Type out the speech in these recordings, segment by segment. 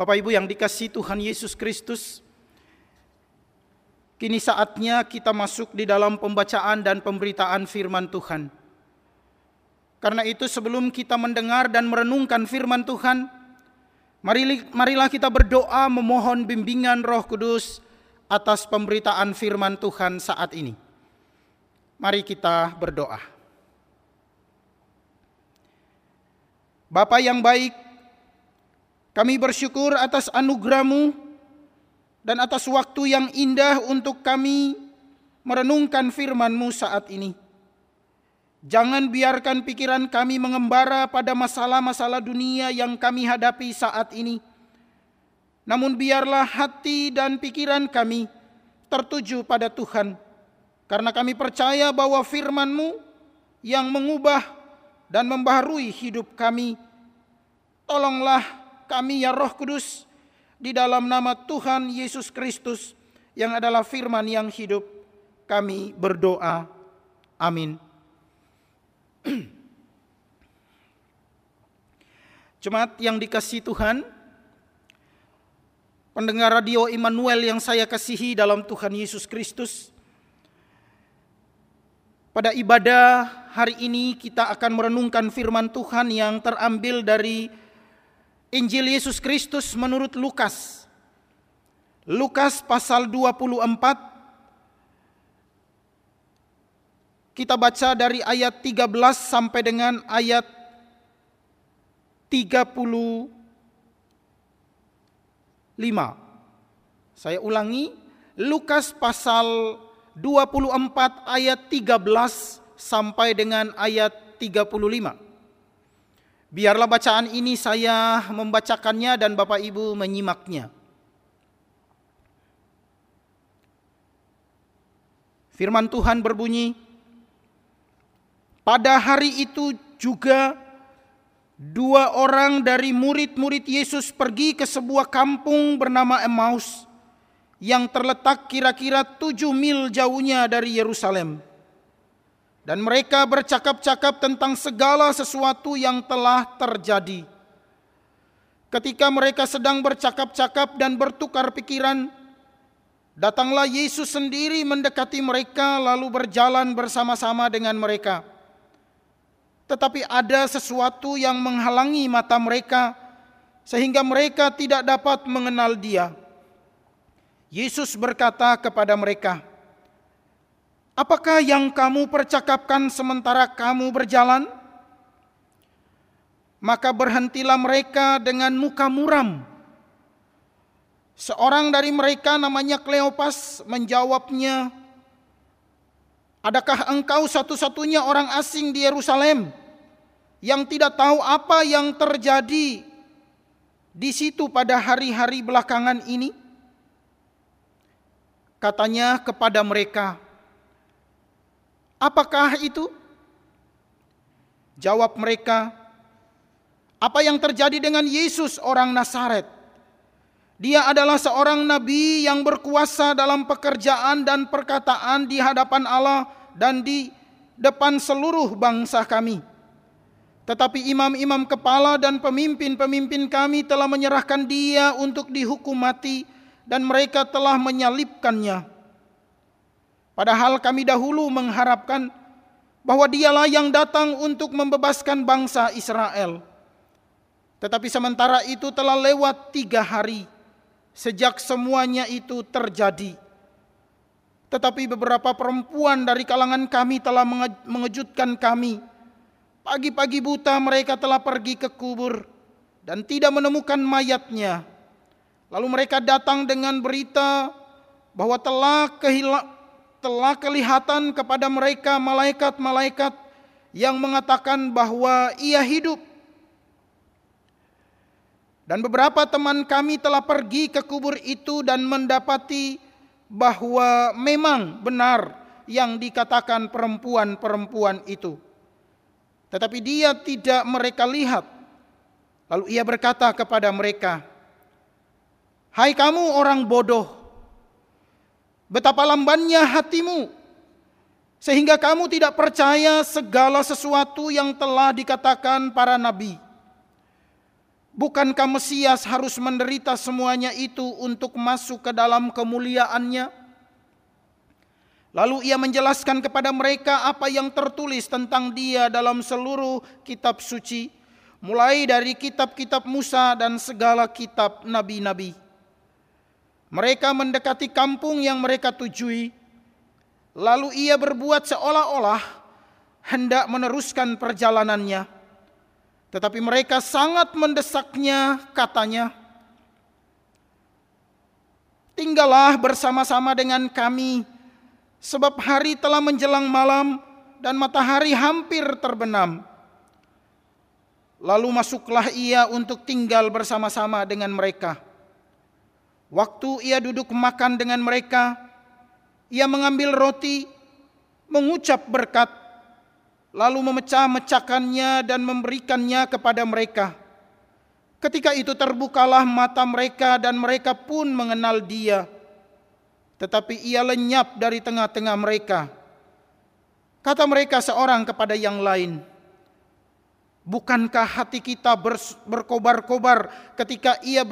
Bapak Ibu yang dikasih Tuhan Yesus Kristus, kini saatnya kita masuk di dalam pembacaan dan pemberitaan firman Tuhan. Karena itu sebelum kita mendengar dan merenungkan firman Tuhan, marilah kita berdoa memohon bimbingan Roh Kudus atas pemberitaan firman Tuhan saat ini. Mari kita berdoa. Bapa yang baik, kami bersyukur atas anugerahmu dan atas waktu yang indah untuk kami merenungkan firman-Mu saat ini. Jangan biarkan pikiran kami mengembara pada masalah-masalah dunia yang kami hadapi saat ini. Namun biarlah hati dan pikiran kami tertuju pada Tuhan. Karena kami percaya bahwa firman-Mu yang mengubah dan membaharui hidup kami. Tolonglah kami ya Roh Kudus di dalam nama Tuhan Yesus Kristus yang adalah firman yang hidup. Kami berdoa. Amin. Jemaat yang dikasih Tuhan, pendengar radio Immanuel yang saya kasihi dalam Tuhan Yesus Kristus. Pada ibadah hari ini kita akan merenungkan firman Tuhan yang terambil dari Injil Yesus Kristus menurut Lukas. Lukas pasal 24 Kita baca dari ayat 13 sampai dengan ayat 35. Saya ulangi, Lukas pasal 24 ayat 13 sampai dengan ayat 35. Biarlah bacaan ini saya membacakannya dan Bapak Ibu menyimaknya. Firman Tuhan berbunyi, pada hari itu juga dua orang dari murid-murid Yesus pergi ke sebuah kampung bernama Emmaus yang terletak kira-kira tujuh mil jauhnya dari Yerusalem. Dan mereka bercakap-cakap tentang segala sesuatu yang telah terjadi. Ketika mereka sedang bercakap-cakap dan bertukar pikiran, datanglah Yesus sendiri mendekati mereka lalu berjalan bersama-sama dengan mereka tetapi ada sesuatu yang menghalangi mata mereka sehingga mereka tidak dapat mengenal Dia. Yesus berkata kepada mereka, "Apakah yang kamu percakapkan sementara kamu berjalan?" Maka berhentilah mereka dengan muka muram. Seorang dari mereka namanya Kleopas menjawabnya, Adakah engkau satu-satunya orang asing di Yerusalem yang tidak tahu apa yang terjadi di situ pada hari-hari belakangan ini? Katanya kepada mereka, "Apakah itu?" Jawab mereka, "Apa yang terjadi dengan Yesus orang Nazaret? Dia adalah seorang nabi yang berkuasa dalam pekerjaan dan perkataan di hadapan Allah dan di depan seluruh bangsa kami." Tetapi imam-imam kepala dan pemimpin-pemimpin kami telah menyerahkan dia untuk dihukum mati dan mereka telah menyalibkannya. Padahal kami dahulu mengharapkan bahwa dialah yang datang untuk membebaskan bangsa Israel. Tetapi sementara itu telah lewat tiga hari sejak semuanya itu terjadi. Tetapi beberapa perempuan dari kalangan kami telah mengejutkan kami Pagi-pagi buta mereka telah pergi ke kubur dan tidak menemukan mayatnya. Lalu mereka datang dengan berita bahwa telah kehila, telah kelihatan kepada mereka malaikat-malaikat yang mengatakan bahwa ia hidup. Dan beberapa teman kami telah pergi ke kubur itu dan mendapati bahwa memang benar yang dikatakan perempuan-perempuan itu. Tetapi dia tidak mereka lihat. Lalu ia berkata kepada mereka, Hai kamu orang bodoh, betapa lambannya hatimu, sehingga kamu tidak percaya segala sesuatu yang telah dikatakan para nabi. Bukankah Mesias harus menderita semuanya itu untuk masuk ke dalam kemuliaannya? Lalu ia menjelaskan kepada mereka apa yang tertulis tentang dia dalam seluruh kitab suci, mulai dari kitab-kitab Musa dan segala kitab nabi-nabi. Mereka mendekati kampung yang mereka tujui, lalu ia berbuat seolah-olah hendak meneruskan perjalanannya tetapi mereka sangat mendesaknya katanya, Tinggallah bersama-sama dengan kami, sebab hari telah menjelang malam dan matahari hampir terbenam. Lalu masuklah ia untuk tinggal bersama-sama dengan mereka. Waktu ia duduk makan dengan mereka, ia mengambil roti, mengucap berkat, lalu memecah-mecahkannya dan memberikannya kepada mereka. Ketika itu terbukalah mata mereka dan mereka pun mengenal dia. Tetapi ia lenyap dari tengah-tengah mereka. Kata mereka seorang kepada yang lain, Bukankah hati kita berkobar-kobar ketika ia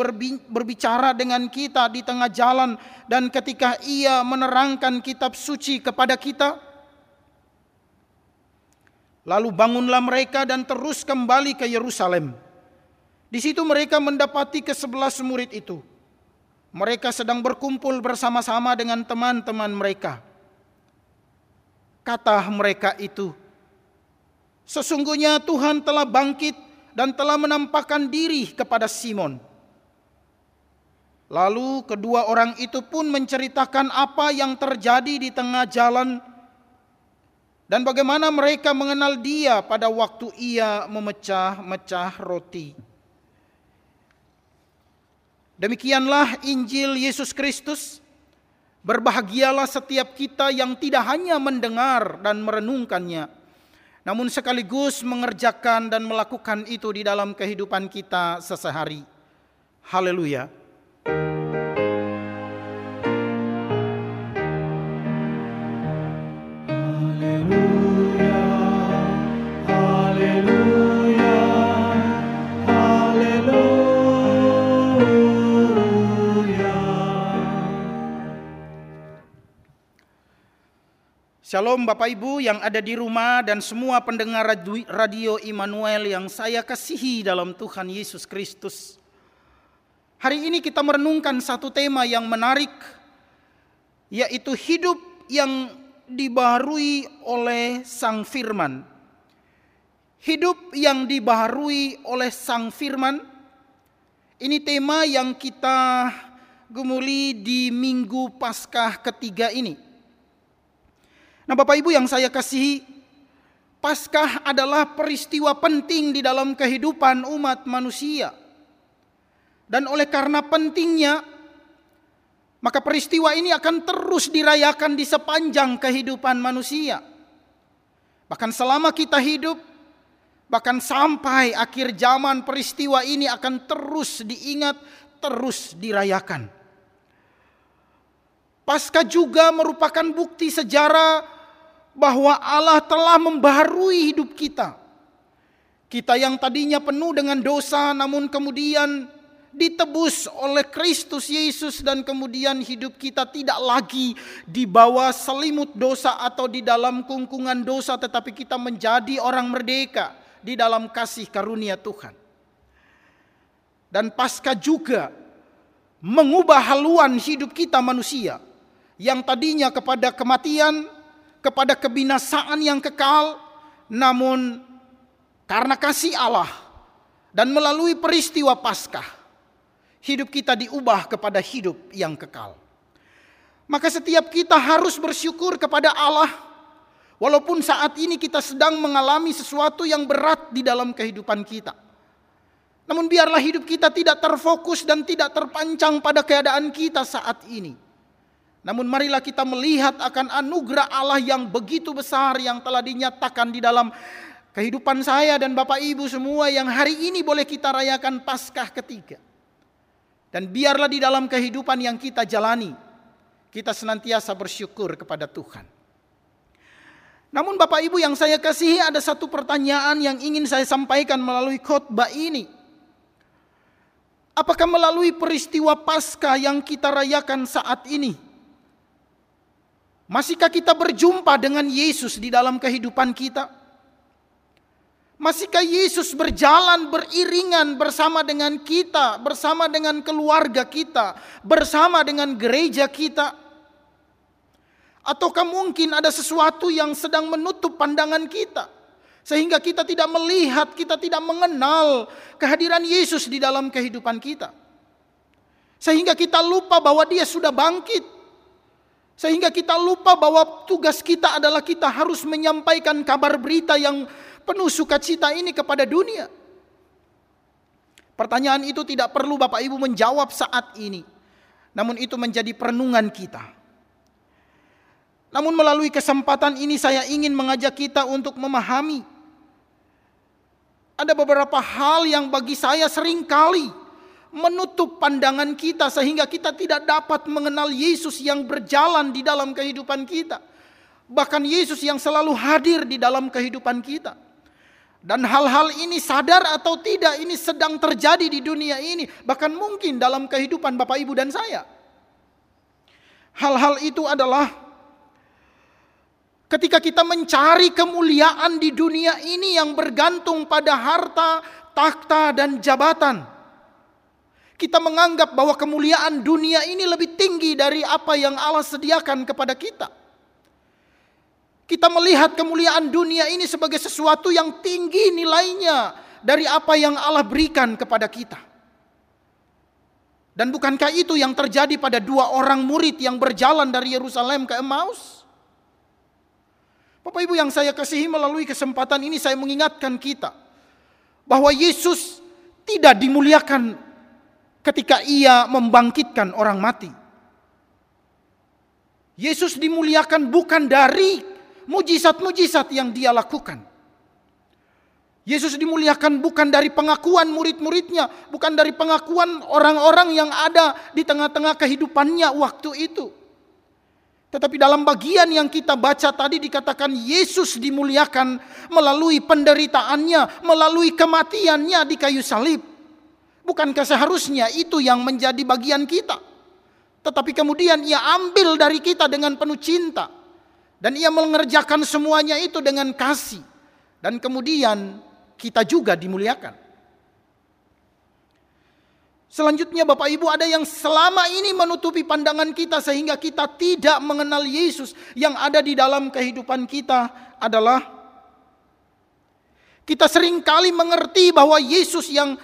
berbicara dengan kita di tengah jalan dan ketika ia menerangkan kitab suci kepada kita? Lalu bangunlah mereka dan terus kembali ke Yerusalem. Di situ mereka mendapati ke sebelas murid itu. Mereka sedang berkumpul bersama-sama dengan teman-teman mereka. Kata mereka itu, Sesungguhnya Tuhan telah bangkit dan telah menampakkan diri kepada Simon. Lalu kedua orang itu pun menceritakan apa yang terjadi di tengah jalan dan bagaimana mereka mengenal dia pada waktu ia memecah-mecah roti. Demikianlah Injil Yesus Kristus. Berbahagialah setiap kita yang tidak hanya mendengar dan merenungkannya, namun sekaligus mengerjakan dan melakukan itu di dalam kehidupan kita sesehari. Haleluya! Shalom Bapak Ibu yang ada di rumah dan semua pendengar radio Immanuel yang saya kasihi dalam Tuhan Yesus Kristus. Hari ini kita merenungkan satu tema yang menarik yaitu hidup yang dibaharui oleh Sang Firman. Hidup yang dibaharui oleh Sang Firman. Ini tema yang kita gemuli di Minggu Paskah ketiga ini. Nah, Bapak Ibu yang saya kasihi, Paskah adalah peristiwa penting di dalam kehidupan umat manusia. Dan oleh karena pentingnya, maka peristiwa ini akan terus dirayakan di sepanjang kehidupan manusia. Bahkan selama kita hidup, bahkan sampai akhir zaman peristiwa ini akan terus diingat, terus dirayakan. Paskah juga merupakan bukti sejarah bahwa Allah telah membaharui hidup kita. Kita yang tadinya penuh dengan dosa namun kemudian ditebus oleh Kristus Yesus dan kemudian hidup kita tidak lagi di bawah selimut dosa atau di dalam kungkungan dosa tetapi kita menjadi orang merdeka di dalam kasih karunia Tuhan. Dan pasca juga mengubah haluan hidup kita manusia yang tadinya kepada kematian kepada kebinasaan yang kekal, namun karena kasih Allah dan melalui peristiwa Paskah, hidup kita diubah kepada hidup yang kekal. Maka setiap kita harus bersyukur kepada Allah walaupun saat ini kita sedang mengalami sesuatu yang berat di dalam kehidupan kita. Namun biarlah hidup kita tidak terfokus dan tidak terpancang pada keadaan kita saat ini namun marilah kita melihat akan anugerah Allah yang begitu besar yang telah dinyatakan di dalam kehidupan saya dan Bapak Ibu semua yang hari ini boleh kita rayakan Paskah ketiga. Dan biarlah di dalam kehidupan yang kita jalani, kita senantiasa bersyukur kepada Tuhan. Namun Bapak Ibu yang saya kasihi ada satu pertanyaan yang ingin saya sampaikan melalui khotbah ini. Apakah melalui peristiwa Paskah yang kita rayakan saat ini? Masihkah kita berjumpa dengan Yesus di dalam kehidupan kita? Masihkah Yesus berjalan beriringan bersama dengan kita, bersama dengan keluarga kita, bersama dengan gereja kita? Ataukah mungkin ada sesuatu yang sedang menutup pandangan kita? Sehingga kita tidak melihat, kita tidak mengenal kehadiran Yesus di dalam kehidupan kita. Sehingga kita lupa bahwa dia sudah bangkit. Sehingga kita lupa bahwa tugas kita adalah kita harus menyampaikan kabar berita yang penuh sukacita ini kepada dunia. Pertanyaan itu tidak perlu Bapak Ibu menjawab saat ini. Namun itu menjadi perenungan kita. Namun melalui kesempatan ini saya ingin mengajak kita untuk memahami ada beberapa hal yang bagi saya sering kali menutup pandangan kita sehingga kita tidak dapat mengenal Yesus yang berjalan di dalam kehidupan kita. Bahkan Yesus yang selalu hadir di dalam kehidupan kita. Dan hal-hal ini sadar atau tidak ini sedang terjadi di dunia ini. Bahkan mungkin dalam kehidupan Bapak Ibu dan saya. Hal-hal itu adalah Ketika kita mencari kemuliaan di dunia ini yang bergantung pada harta, takhta, dan jabatan, kita menganggap bahwa kemuliaan dunia ini lebih tinggi dari apa yang Allah sediakan kepada kita. Kita melihat kemuliaan dunia ini sebagai sesuatu yang tinggi nilainya dari apa yang Allah berikan kepada kita. Dan bukankah itu yang terjadi pada dua orang murid yang berjalan dari Yerusalem ke Emmaus? Bapak Ibu yang saya kasihi melalui kesempatan ini saya mengingatkan kita bahwa Yesus tidak dimuliakan ketika ia membangkitkan orang mati. Yesus dimuliakan bukan dari mujizat-mujizat yang dia lakukan. Yesus dimuliakan bukan dari pengakuan murid-muridnya, bukan dari pengakuan orang-orang yang ada di tengah-tengah kehidupannya waktu itu. Tetapi dalam bagian yang kita baca tadi dikatakan Yesus dimuliakan melalui penderitaannya, melalui kematiannya di kayu salib. Bukankah seharusnya itu yang menjadi bagian kita? Tetapi kemudian ia ambil dari kita dengan penuh cinta. Dan ia mengerjakan semuanya itu dengan kasih. Dan kemudian kita juga dimuliakan. Selanjutnya Bapak Ibu ada yang selama ini menutupi pandangan kita sehingga kita tidak mengenal Yesus yang ada di dalam kehidupan kita adalah kita sering kali mengerti bahwa Yesus yang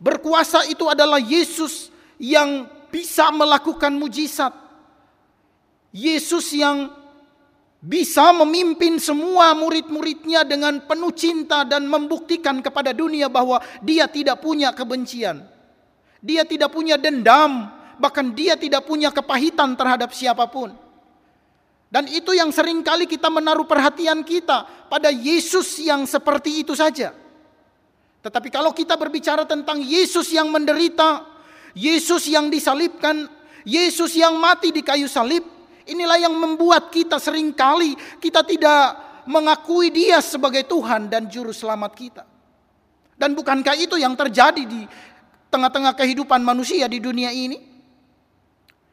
berkuasa itu adalah Yesus yang bisa melakukan mujizat. Yesus yang bisa memimpin semua murid-muridnya dengan penuh cinta dan membuktikan kepada dunia bahwa dia tidak punya kebencian. Dia tidak punya dendam, bahkan dia tidak punya kepahitan terhadap siapa pun. Dan itu yang sering kali kita menaruh perhatian kita pada Yesus yang seperti itu saja. Tetapi kalau kita berbicara tentang Yesus yang menderita, Yesus yang disalibkan, Yesus yang mati di kayu salib, inilah yang membuat kita sering kali kita tidak mengakui dia sebagai Tuhan dan juru selamat kita. Dan bukankah itu yang terjadi di tengah-tengah kehidupan manusia di dunia ini.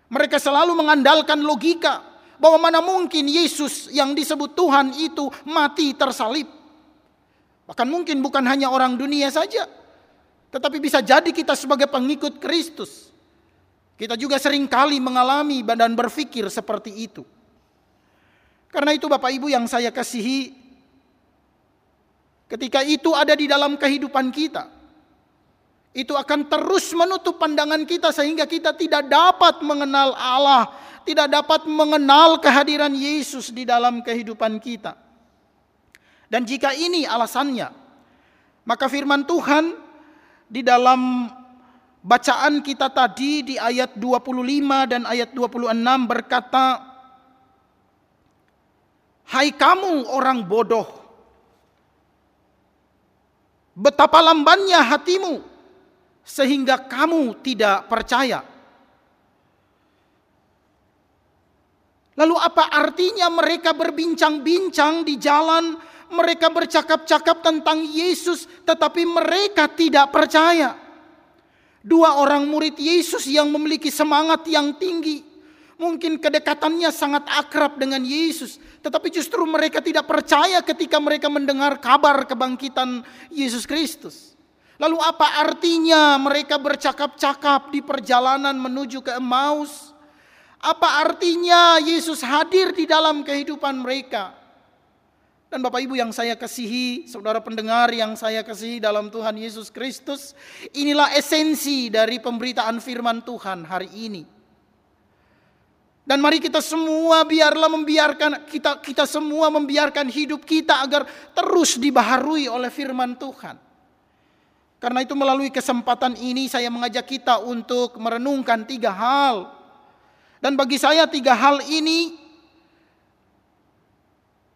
Mereka selalu mengandalkan logika bahwa mana mungkin Yesus yang disebut Tuhan itu mati tersalib. Bahkan mungkin bukan hanya orang dunia saja, tetapi bisa jadi kita sebagai pengikut Kristus. Kita juga sering kali mengalami dan berpikir seperti itu. Karena itu Bapak Ibu yang saya kasihi, ketika itu ada di dalam kehidupan kita, itu akan terus menutup pandangan kita sehingga kita tidak dapat mengenal Allah, tidak dapat mengenal kehadiran Yesus di dalam kehidupan kita. Dan jika ini alasannya, maka firman Tuhan di dalam bacaan kita tadi di ayat 25 dan ayat 26 berkata, Hai kamu orang bodoh, betapa lambannya hatimu sehingga kamu tidak percaya. Lalu apa artinya mereka berbincang-bincang di jalan, mereka bercakap-cakap tentang Yesus tetapi mereka tidak percaya. Dua orang murid Yesus yang memiliki semangat yang tinggi. Mungkin kedekatannya sangat akrab dengan Yesus. Tetapi justru mereka tidak percaya ketika mereka mendengar kabar kebangkitan Yesus Kristus. Lalu apa artinya mereka bercakap-cakap di perjalanan menuju ke Emmaus? Apa artinya Yesus hadir di dalam kehidupan mereka? Dan Bapak Ibu yang saya kasihi, saudara pendengar yang saya kasihi dalam Tuhan Yesus Kristus, inilah esensi dari pemberitaan firman Tuhan hari ini. Dan mari kita semua biarlah membiarkan kita kita semua membiarkan hidup kita agar terus dibaharui oleh firman Tuhan. Karena itu melalui kesempatan ini saya mengajak kita untuk merenungkan tiga hal. Dan bagi saya tiga hal ini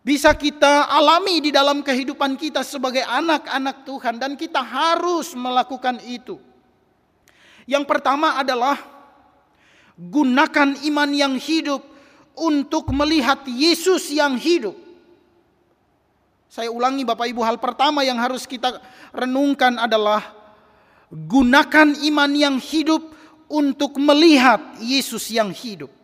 bisa kita alami di dalam kehidupan kita sebagai anak-anak Tuhan dan kita harus melakukan itu. Yang pertama adalah gunakan iman yang hidup untuk melihat Yesus yang hidup. Saya ulangi Bapak Ibu, hal pertama yang harus kita renungkan adalah gunakan iman yang hidup untuk melihat Yesus yang hidup.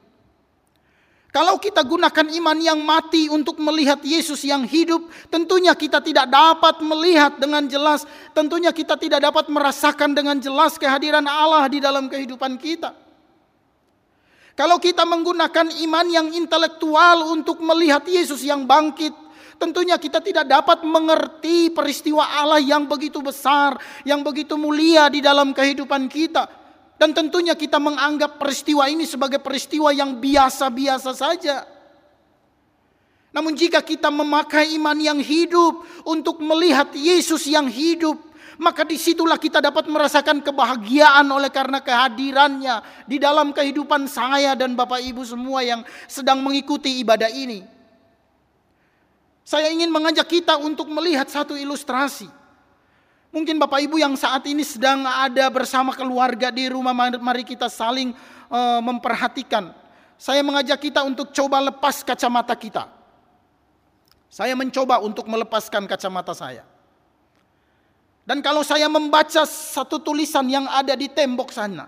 Kalau kita gunakan iman yang mati untuk melihat Yesus yang hidup, tentunya kita tidak dapat melihat dengan jelas, tentunya kita tidak dapat merasakan dengan jelas kehadiran Allah di dalam kehidupan kita. Kalau kita menggunakan iman yang intelektual untuk melihat Yesus yang bangkit, tentunya kita tidak dapat mengerti peristiwa Allah yang begitu besar, yang begitu mulia di dalam kehidupan kita. Dan tentunya kita menganggap peristiwa ini sebagai peristiwa yang biasa-biasa saja. Namun jika kita memakai iman yang hidup untuk melihat Yesus yang hidup, maka di situlah kita dapat merasakan kebahagiaan oleh karena kehadirannya di dalam kehidupan saya dan Bapak Ibu semua yang sedang mengikuti ibadah ini. Saya ingin mengajak kita untuk melihat satu ilustrasi. Mungkin Bapak Ibu yang saat ini sedang ada bersama keluarga di rumah, mari kita saling uh, memperhatikan. Saya mengajak kita untuk coba lepas kacamata kita. Saya mencoba untuk melepaskan kacamata saya. Dan kalau saya membaca satu tulisan yang ada di tembok sana,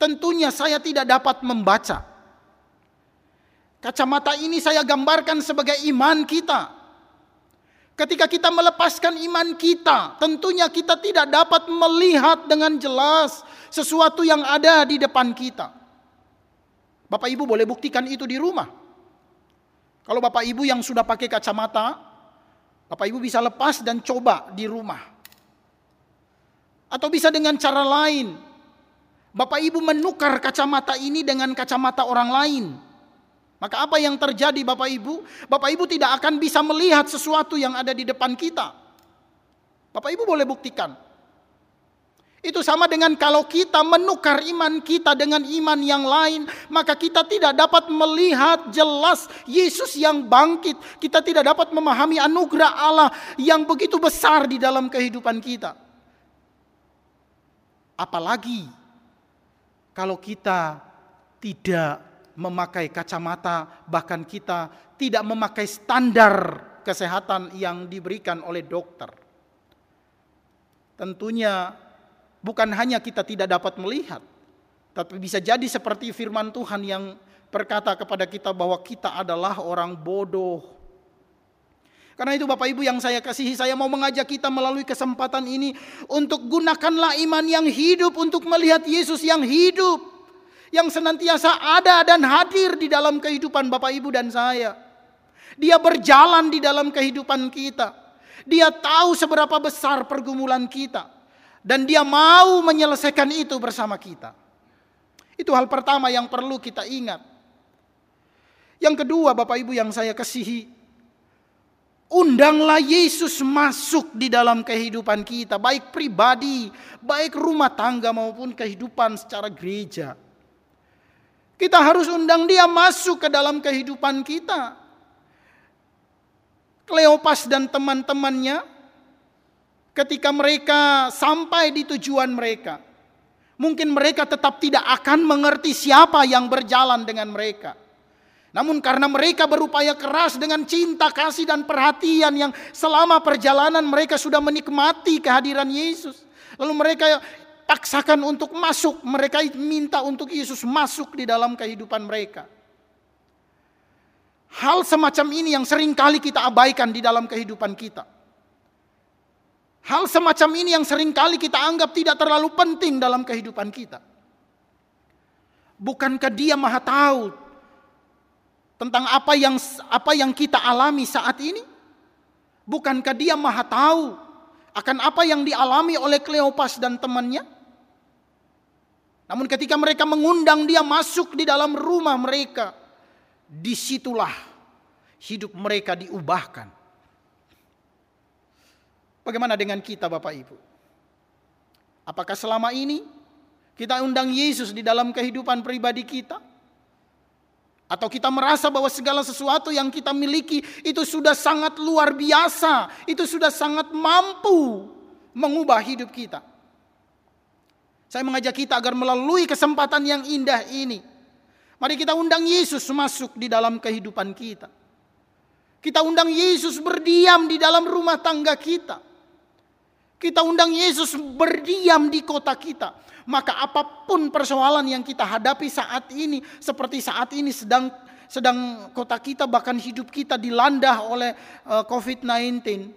tentunya saya tidak dapat membaca. Kacamata ini saya gambarkan sebagai iman kita. Ketika kita melepaskan iman kita, tentunya kita tidak dapat melihat dengan jelas sesuatu yang ada di depan kita. Bapak Ibu boleh buktikan itu di rumah. Kalau Bapak Ibu yang sudah pakai kacamata, Bapak Ibu bisa lepas dan coba di rumah. Atau bisa dengan cara lain. Bapak Ibu menukar kacamata ini dengan kacamata orang lain. Maka apa yang terjadi Bapak Ibu? Bapak Ibu tidak akan bisa melihat sesuatu yang ada di depan kita. Bapak Ibu boleh buktikan. Itu sama dengan kalau kita menukar iman kita dengan iman yang lain, maka kita tidak dapat melihat jelas Yesus yang bangkit. Kita tidak dapat memahami anugerah Allah yang begitu besar di dalam kehidupan kita. Apalagi kalau kita tidak memakai kacamata, bahkan kita tidak memakai standar kesehatan yang diberikan oleh dokter. Tentunya bukan hanya kita tidak dapat melihat, tapi bisa jadi seperti firman Tuhan yang berkata kepada kita bahwa kita adalah orang bodoh. Karena itu Bapak Ibu yang saya kasihi, saya mau mengajak kita melalui kesempatan ini untuk gunakanlah iman yang hidup untuk melihat Yesus yang hidup yang senantiasa ada dan hadir di dalam kehidupan Bapak Ibu dan saya. Dia berjalan di dalam kehidupan kita. Dia tahu seberapa besar pergumulan kita dan dia mau menyelesaikan itu bersama kita. Itu hal pertama yang perlu kita ingat. Yang kedua, Bapak Ibu yang saya kasihi, undanglah Yesus masuk di dalam kehidupan kita, baik pribadi, baik rumah tangga maupun kehidupan secara gereja. Kita harus undang dia masuk ke dalam kehidupan kita. Kleopas dan teman-temannya ketika mereka sampai di tujuan mereka. Mungkin mereka tetap tidak akan mengerti siapa yang berjalan dengan mereka. Namun karena mereka berupaya keras dengan cinta, kasih dan perhatian yang selama perjalanan mereka sudah menikmati kehadiran Yesus. Lalu mereka paksakan untuk masuk, mereka minta untuk Yesus masuk di dalam kehidupan mereka. Hal semacam ini yang sering kali kita abaikan di dalam kehidupan kita. Hal semacam ini yang sering kali kita anggap tidak terlalu penting dalam kehidupan kita. Bukankah dia maha tahu tentang apa yang apa yang kita alami saat ini? Bukankah dia maha tahu akan apa yang dialami oleh Kleopas dan temannya? Namun ketika mereka mengundang dia masuk di dalam rumah mereka, di situlah hidup mereka diubahkan. Bagaimana dengan kita Bapak Ibu? Apakah selama ini kita undang Yesus di dalam kehidupan pribadi kita? Atau kita merasa bahwa segala sesuatu yang kita miliki itu sudah sangat luar biasa, itu sudah sangat mampu mengubah hidup kita. Saya mengajak kita agar melalui kesempatan yang indah ini, mari kita undang Yesus masuk di dalam kehidupan kita. Kita undang Yesus berdiam di dalam rumah tangga kita. Kita undang Yesus berdiam di kota kita maka apa pun persoalan yang kita hadapi saat ini seperti saat ini sedang sedang kota kita bahkan hidup kita dilanda oleh eh, COVID-19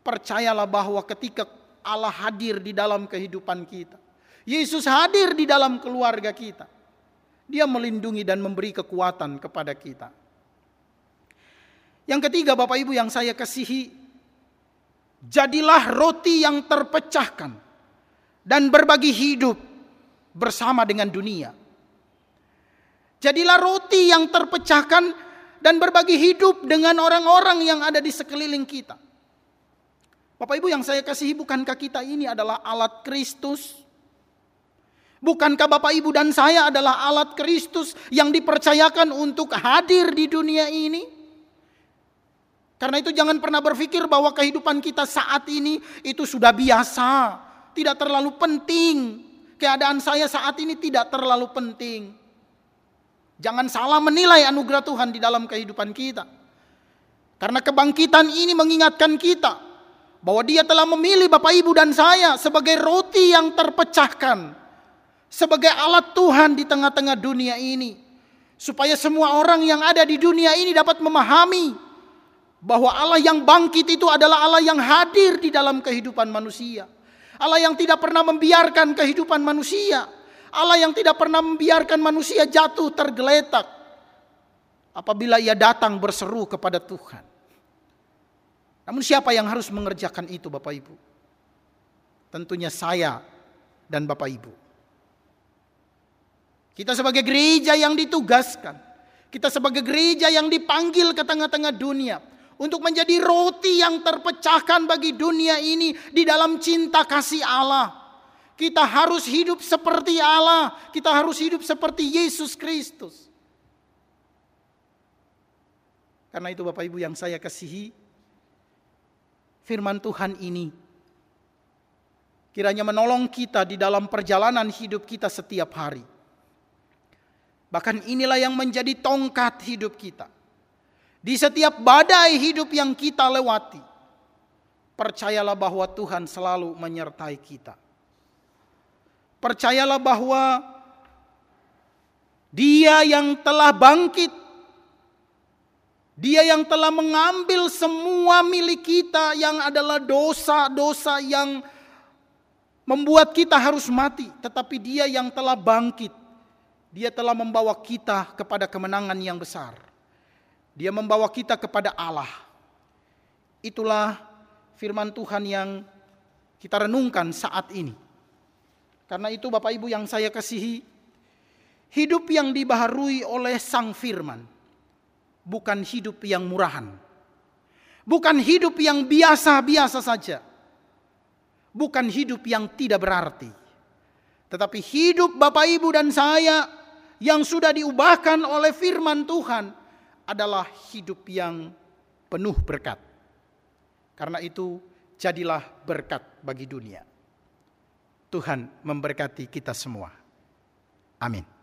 percayalah bahwa ketika Allah hadir di dalam kehidupan kita Yesus hadir di dalam keluarga kita dia melindungi dan memberi kekuatan kepada kita yang ketiga Bapak Ibu yang saya kasihi jadilah roti yang terpecahkan dan berbagi hidup bersama dengan dunia. Jadilah roti yang terpecahkan dan berbagi hidup dengan orang-orang yang ada di sekeliling kita. Bapak Ibu yang saya kasihi, bukankah kita ini adalah alat Kristus? Bukankah Bapak Ibu dan saya adalah alat Kristus yang dipercayakan untuk hadir di dunia ini? Karena itu jangan pernah berpikir bahwa kehidupan kita saat ini itu sudah biasa tidak terlalu penting. Keadaan saya saat ini tidak terlalu penting. Jangan salah menilai anugerah Tuhan di dalam kehidupan kita. Karena kebangkitan ini mengingatkan kita bahwa Dia telah memilih Bapak Ibu dan saya sebagai roti yang terpecahkan, sebagai alat Tuhan di tengah-tengah dunia ini, supaya semua orang yang ada di dunia ini dapat memahami bahwa Allah yang bangkit itu adalah Allah yang hadir di dalam kehidupan manusia. Allah yang tidak pernah membiarkan kehidupan manusia. Allah yang tidak pernah membiarkan manusia jatuh tergeletak. Apabila ia datang berseru kepada Tuhan. Namun siapa yang harus mengerjakan itu Bapak Ibu? Tentunya saya dan Bapak Ibu. Kita sebagai gereja yang ditugaskan. Kita sebagai gereja yang dipanggil ke tengah-tengah dunia untuk menjadi roti yang terpecahkan bagi dunia ini di dalam cinta kasih Allah. Kita harus hidup seperti Allah, kita harus hidup seperti Yesus Kristus. Karena itu Bapak Ibu yang saya kasihi, firman Tuhan ini kiranya menolong kita di dalam perjalanan hidup kita setiap hari. Bahkan inilah yang menjadi tongkat hidup kita. Di setiap badai hidup yang kita lewati, percayalah bahwa Tuhan selalu menyertai kita. Percayalah bahwa Dia yang telah bangkit, Dia yang telah mengambil semua milik kita yang adalah dosa-dosa yang membuat kita harus mati, tetapi Dia yang telah bangkit, Dia telah membawa kita kepada kemenangan yang besar. Dia membawa kita kepada Allah. Itulah firman Tuhan yang kita renungkan saat ini. Karena itu Bapak Ibu yang saya kasihi, hidup yang dibaharui oleh Sang Firman bukan hidup yang murahan. Bukan hidup yang biasa-biasa saja. Bukan hidup yang tidak berarti. Tetapi hidup Bapak Ibu dan saya yang sudah diubahkan oleh firman Tuhan adalah hidup yang penuh berkat. Karena itu, jadilah berkat bagi dunia. Tuhan memberkati kita semua. Amin.